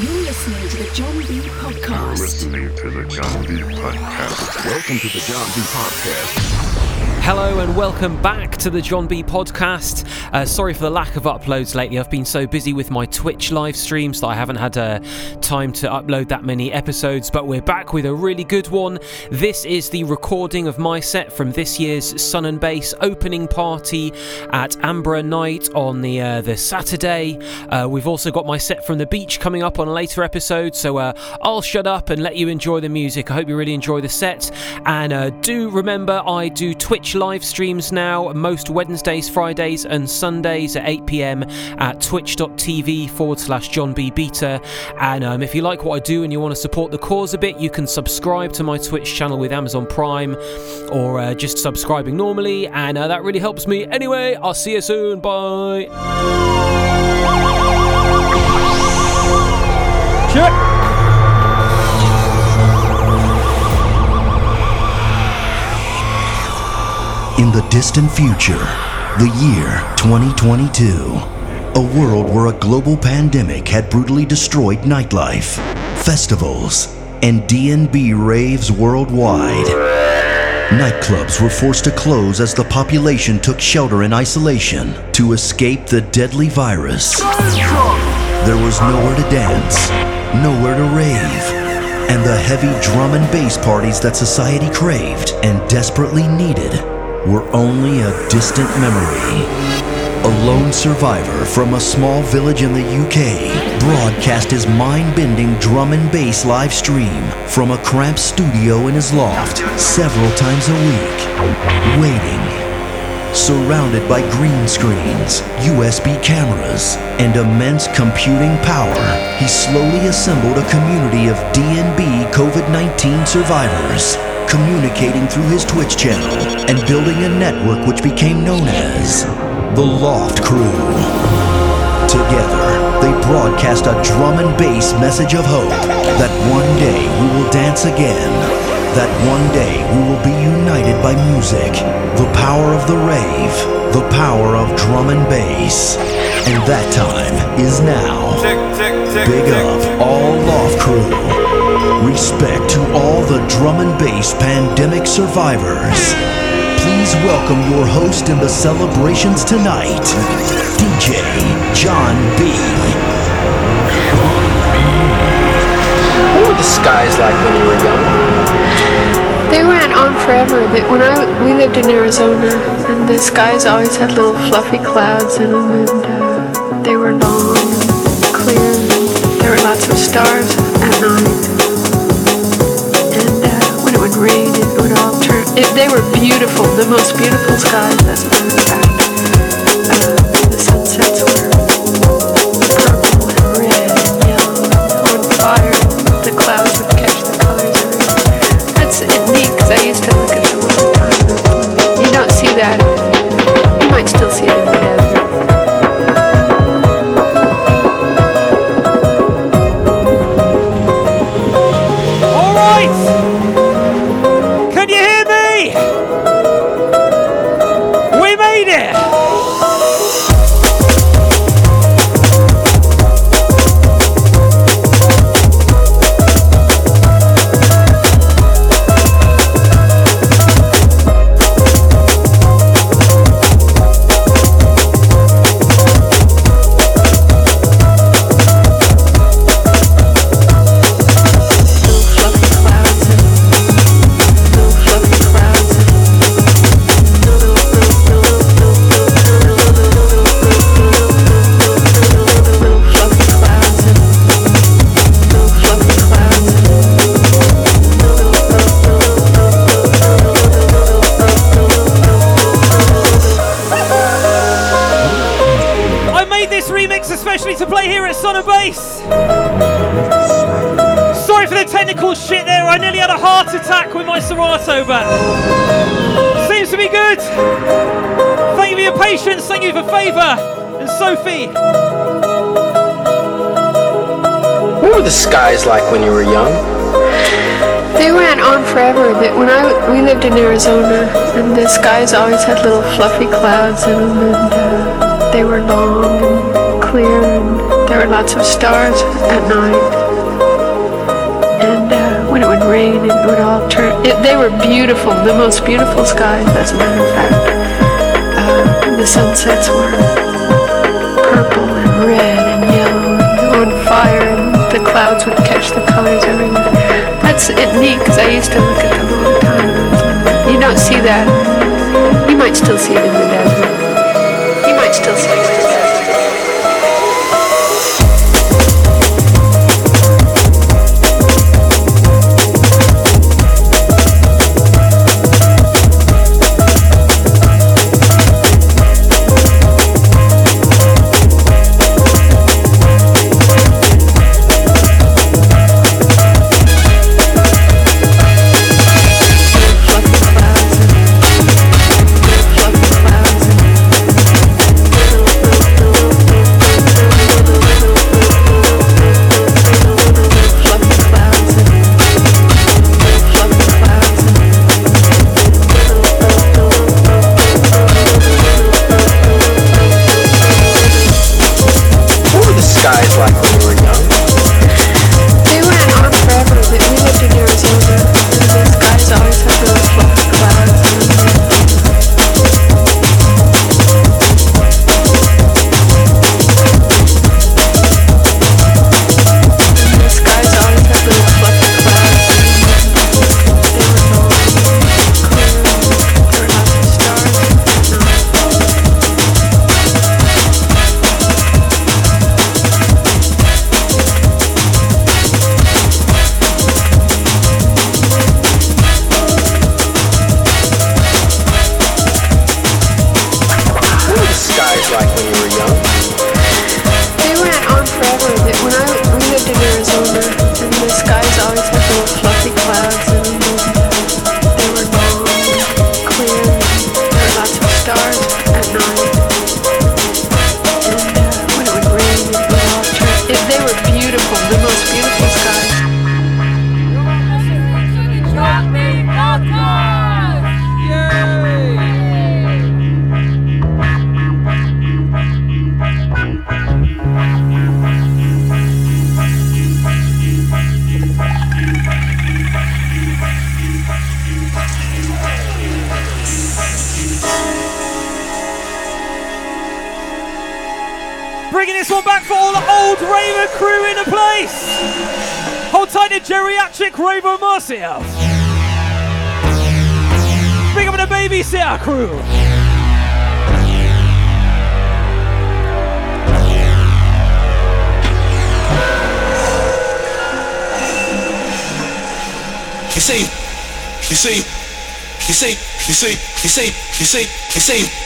You're listening to the John B. Podcast. You're listening to the John B. Podcast. Welcome to the John B. Podcast. Hello and welcome back to the John B podcast. Uh, sorry for the lack of uploads lately. I've been so busy with my Twitch live streams that I haven't had uh, time to upload that many episodes, but we're back with a really good one. This is the recording of my set from this year's Sun and Bass opening party at Ambra Night on the uh, the Saturday. Uh, we've also got my set from the beach coming up on a later episode, so uh, I'll shut up and let you enjoy the music. I hope you really enjoy the set, and uh, do remember I do Twitch live streams now, most Wednesdays, Fridays, and Sundays at 8 pm at twitch.tv forward slash John B. Beta. And um, if you like what I do and you want to support the cause a bit, you can subscribe to my Twitch channel with Amazon Prime or uh, just subscribing normally, and uh, that really helps me. Anyway, I'll see you soon. Bye. Check. The distant future, the year 2022, a world where a global pandemic had brutally destroyed nightlife, festivals, and D&B raves worldwide. Nightclubs were forced to close as the population took shelter in isolation to escape the deadly virus. There was nowhere to dance, nowhere to rave, and the heavy drum and bass parties that society craved and desperately needed were only a distant memory. A lone survivor from a small village in the UK broadcast his mind bending drum and bass live stream from a cramped studio in his loft several times a week, waiting. Surrounded by green screens, USB cameras, and immense computing power, he slowly assembled a community of D&B COVID-19 survivors communicating through his Twitch channel and building a network which became known as the Loft Crew. Together, they broadcast a drum and bass message of hope that one day we will dance again, that one day we will be united by music, the power of the rave, the power of drum and bass. And that time is now. Big up all Loft Crew. Respect to all the drum and bass pandemic survivors. Please welcome your host in the celebrations tonight, DJ John B. What were the skies like when you were young? They went on forever. They, when I we lived in Arizona, and the skies always had little fluffy clouds in them, and uh, they were long and clear. And there were lots of stars at night, It, they were beautiful, the most beautiful skies. Of fact, skies always had little fluffy clouds in them, and uh, they were long and clear, and there were lots of stars at night. And uh, when it would rain, it would all turn. It, they were beautiful, the most beautiful skies, as a matter of fact. Uh, the sunsets were purple and red and yellow and on fire, and the clouds would catch the colors everywhere. That's it neat because I used to look at them all the time. You don't see that. Might still see it in the desert. You might still see it babysitter crew. You see, you see, you see, you see, you see, you see, you see.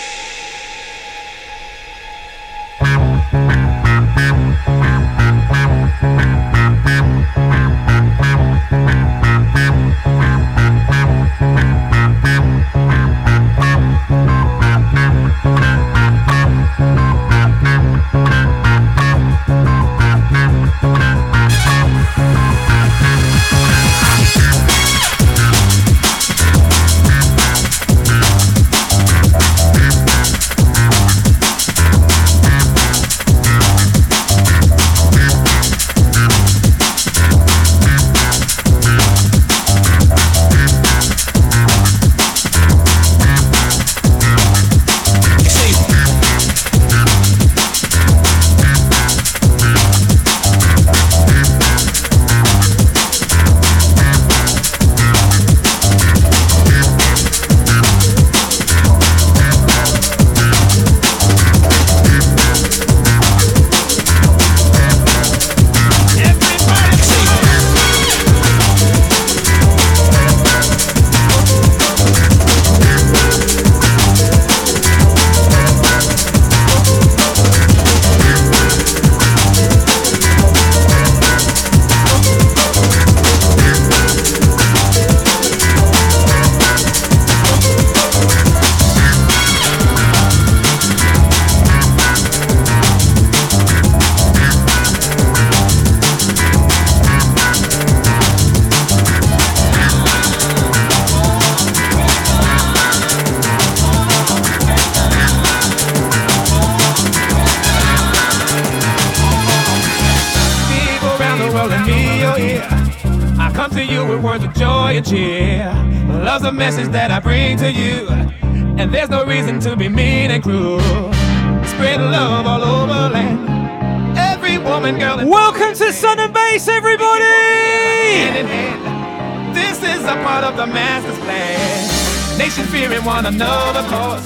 Hand in hand. This is a part of the master's plan. Nations fearing one another cause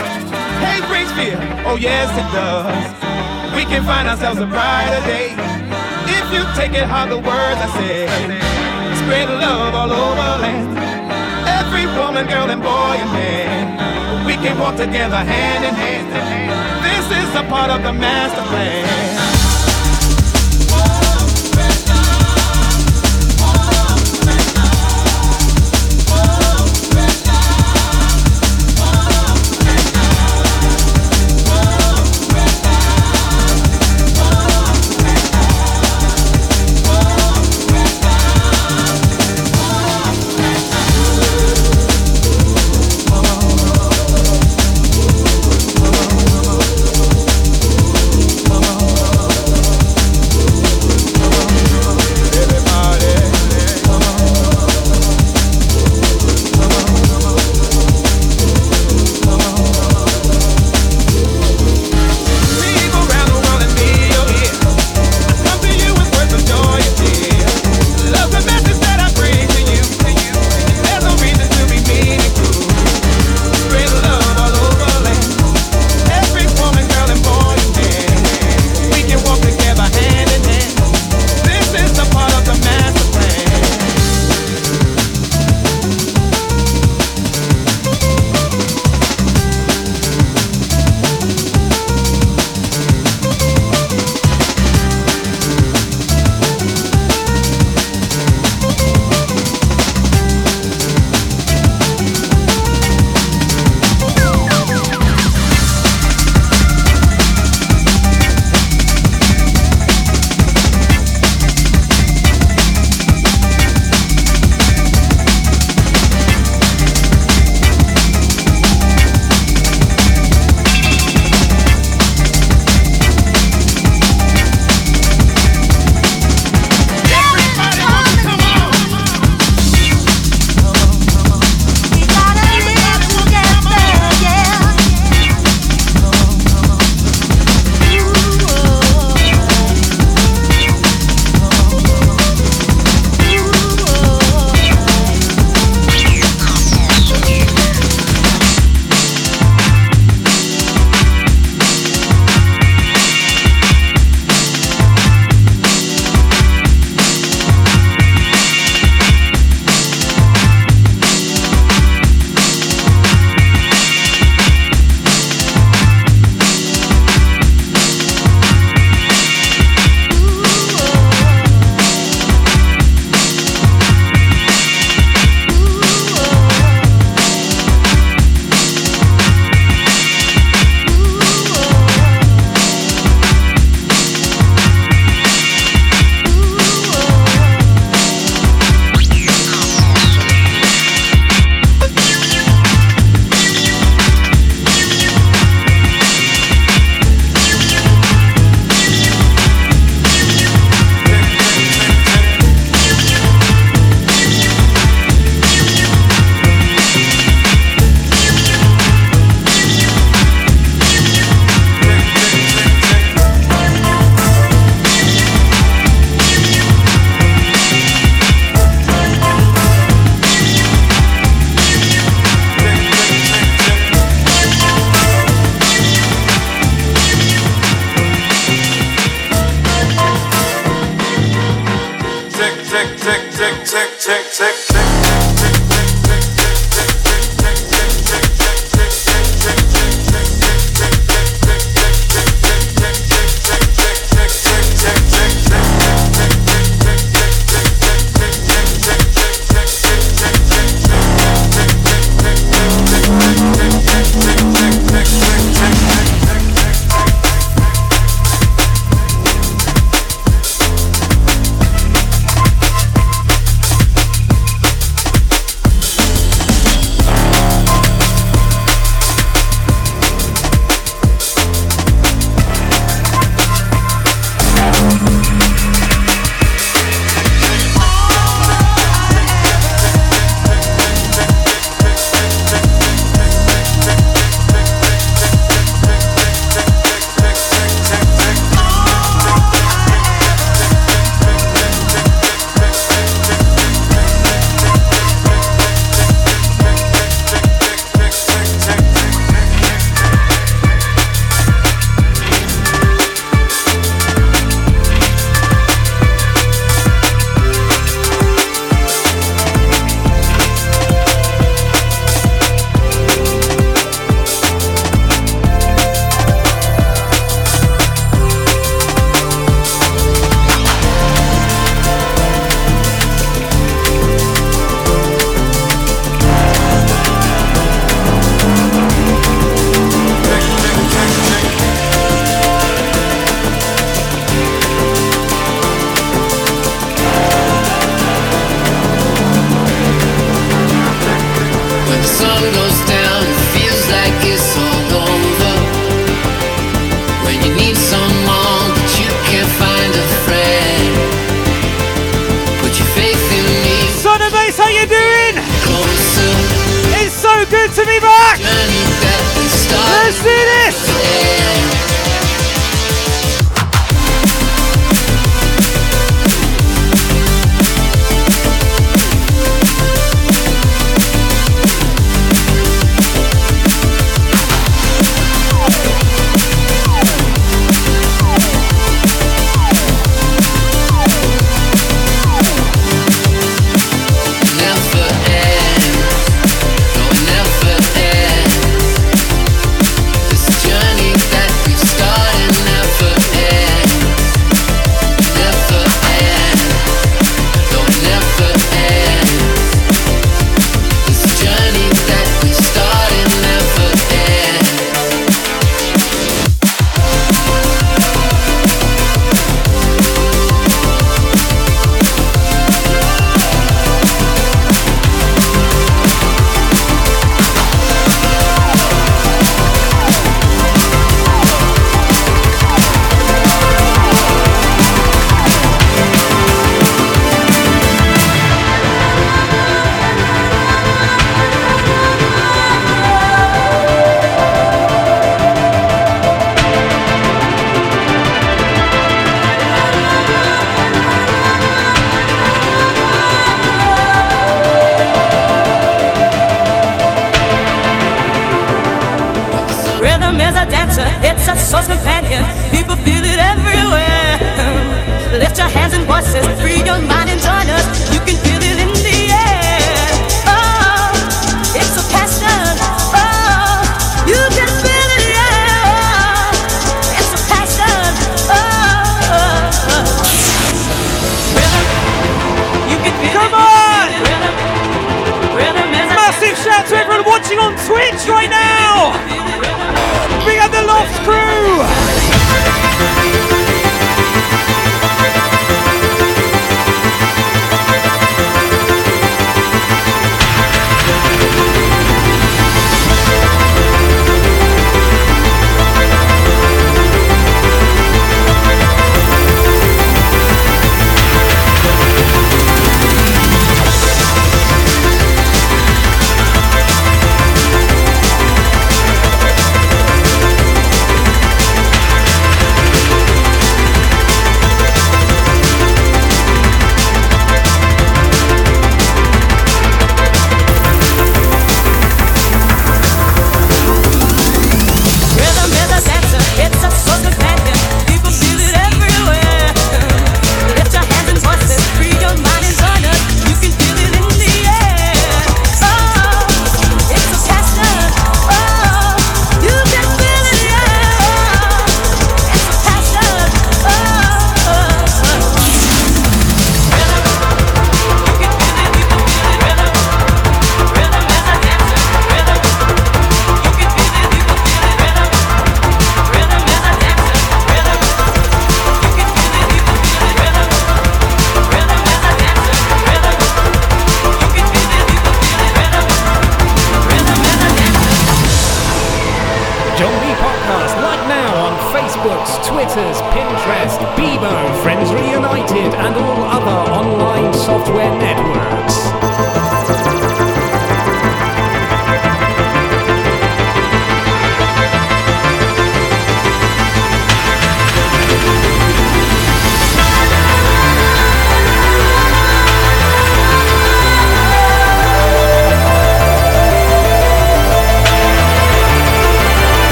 hate brings fear. Oh yes, it does. We can find ourselves a brighter day if you take it hard. The words I say, spread love all over land. Every woman, girl, and boy and man, we can walk together hand in hand. This is a part of the master plan.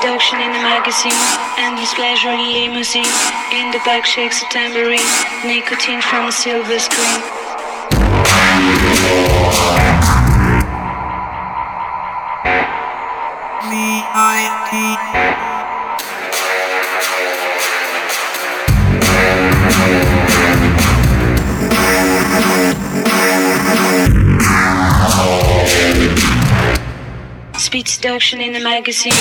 seduction in the magazine and his pleasure in limousine. In the back shakes a tambourine, nicotine from a silver screen. The I-T. distinction in the magazine.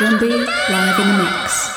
John B. live in the mix.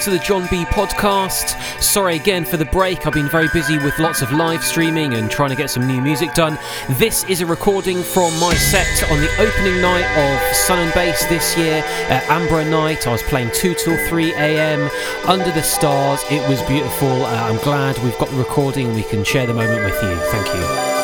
Listening to the John B podcast. Sorry again for the break. I've been very busy with lots of live streaming and trying to get some new music done. This is a recording from my set on the opening night of Sun and Bass this year at Ambra Night. I was playing 2 till 3 a.m. under the stars. It was beautiful. Uh, I'm glad we've got the recording we can share the moment with you. Thank you.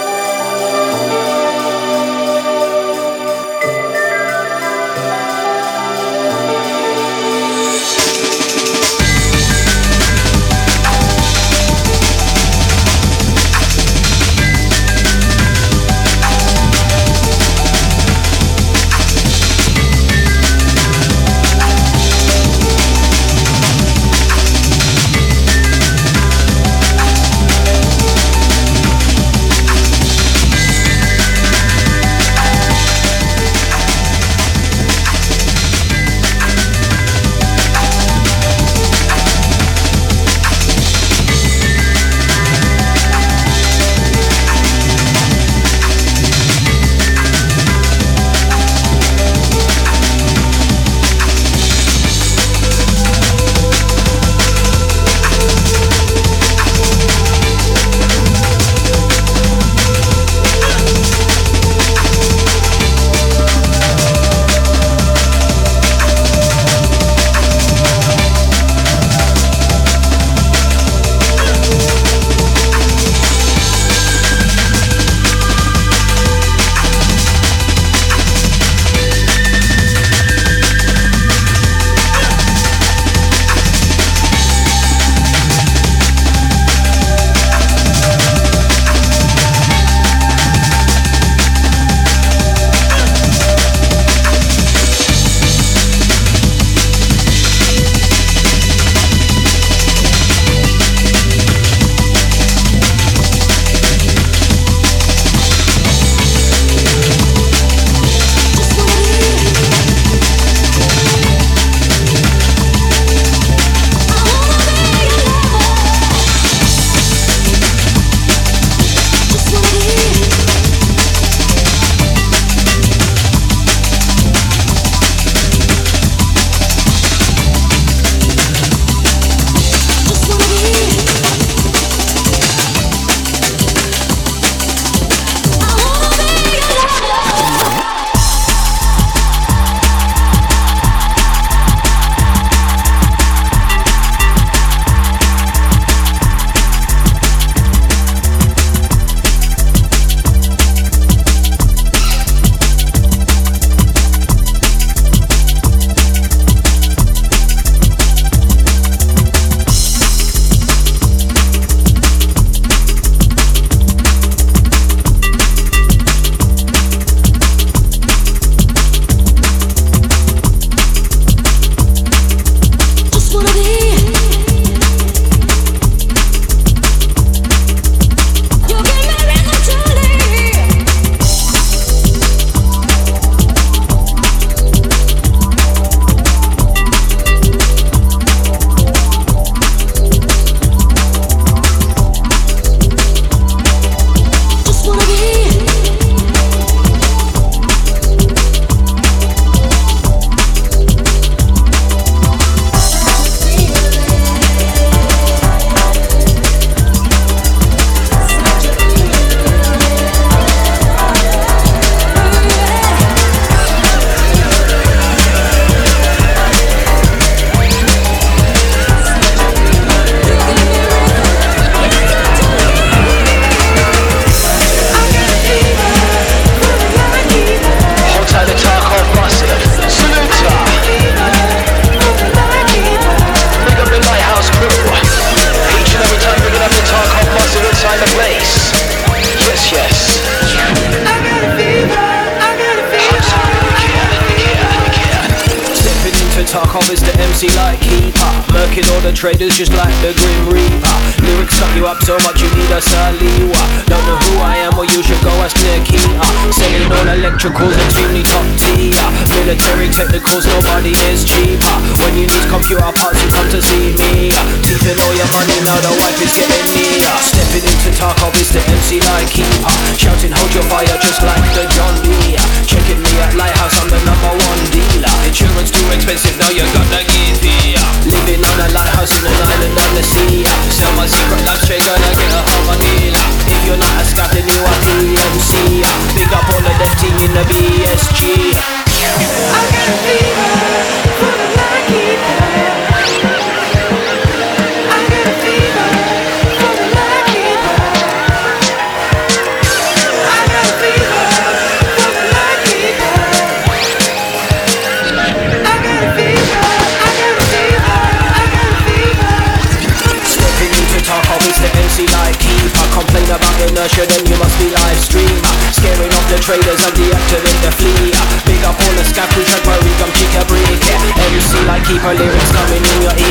Traders just like the Grim up so much you need a saliva. Don't know who I am, well you should go ask Nikita. Selling all electricals, extremely top tier. Military technicals, nobody is cheaper. When you need computer parts, you come to see me. In all your money, now the wife is getting near. Stepping into Tarkov is the MC Lightkeeper. Shouting, hold your fire just like the John B. Checking me at Lighthouse, I'm the number one dealer. Insurance too expensive, now you got the gear. Living on a lighthouse in an island on the sea Sell my secret life straight gonna get a dealer. If you're not a Scav, then you are PMC. Big up all of the team in the BSG. I got a fever for the Then you must be live streamer. Scaring off the traders and in the fleet. Big up all the Scav who my rig, I'm chica break. MC Lightkeeper, lyrics coming in your ear.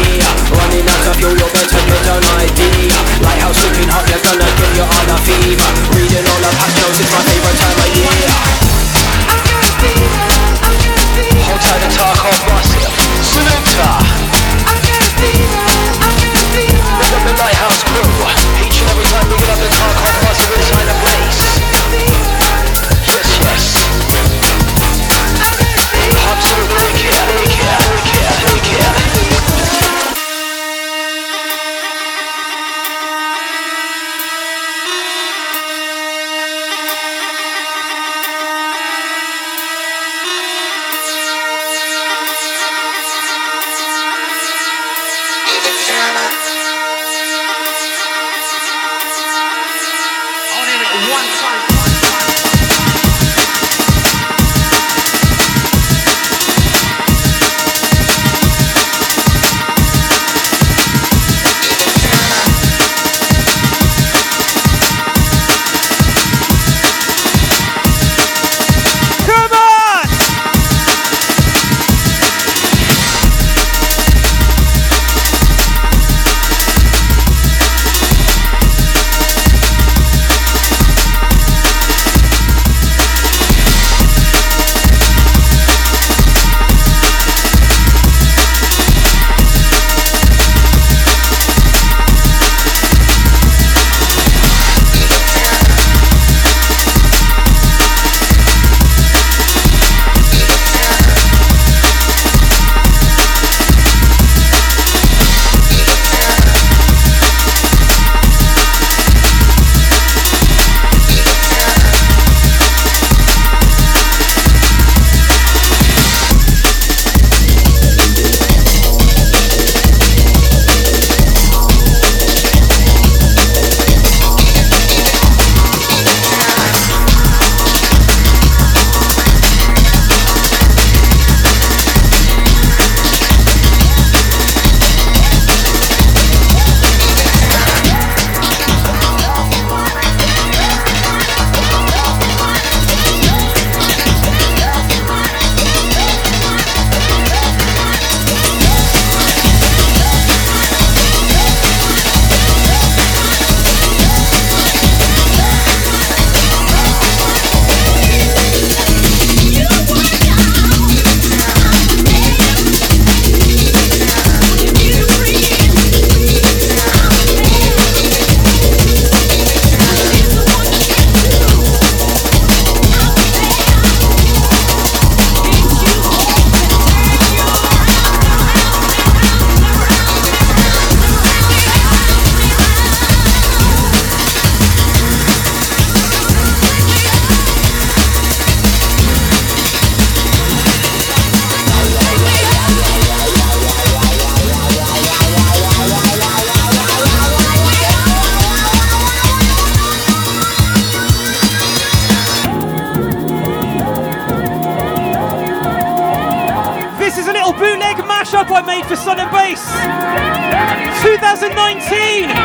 Bootleg mashup I made for Sun and Bass 2019.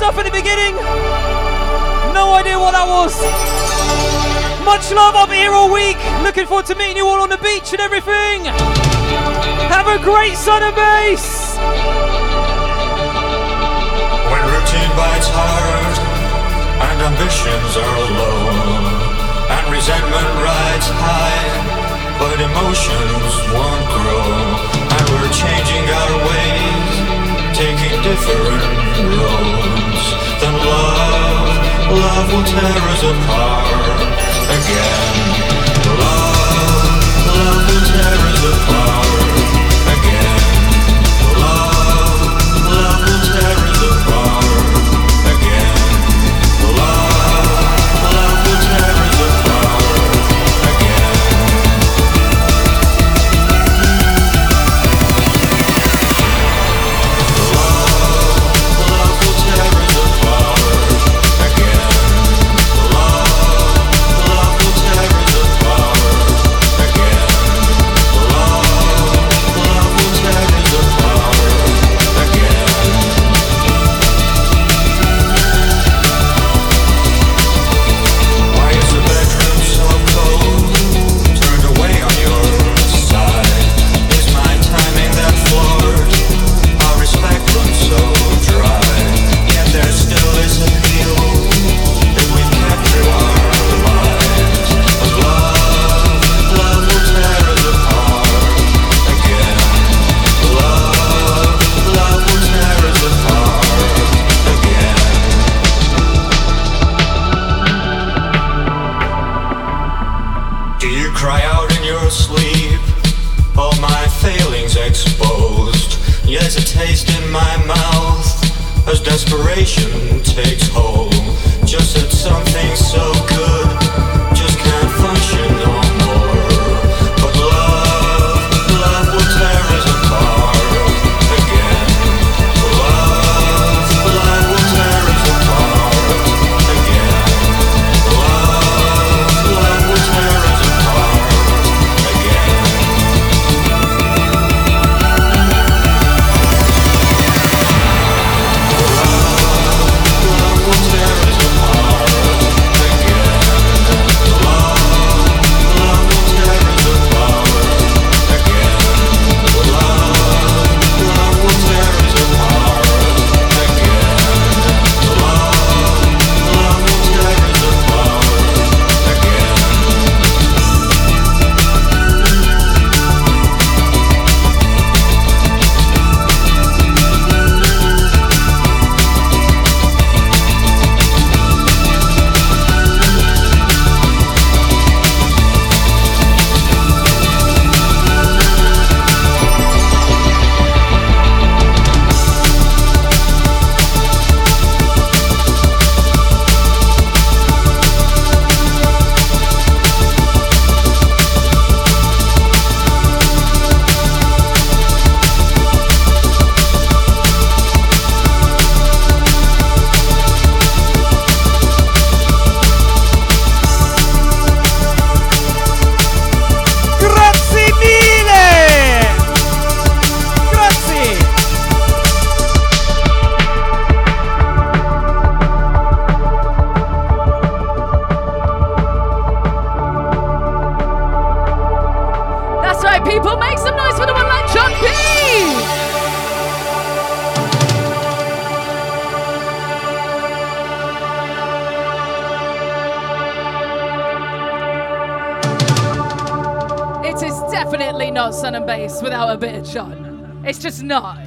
stuff in the beginning. No idea what that was. Much love. I'll be here all week. Looking forward to meeting you all on the beach and everything. Have a great summer base. When routine bites hard and ambitions are and resentment rides high but emotions won't grow, and we're changing our ways taking different roads. Then love, love will tear us apart again. Love, love will tear us apart.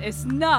It's not.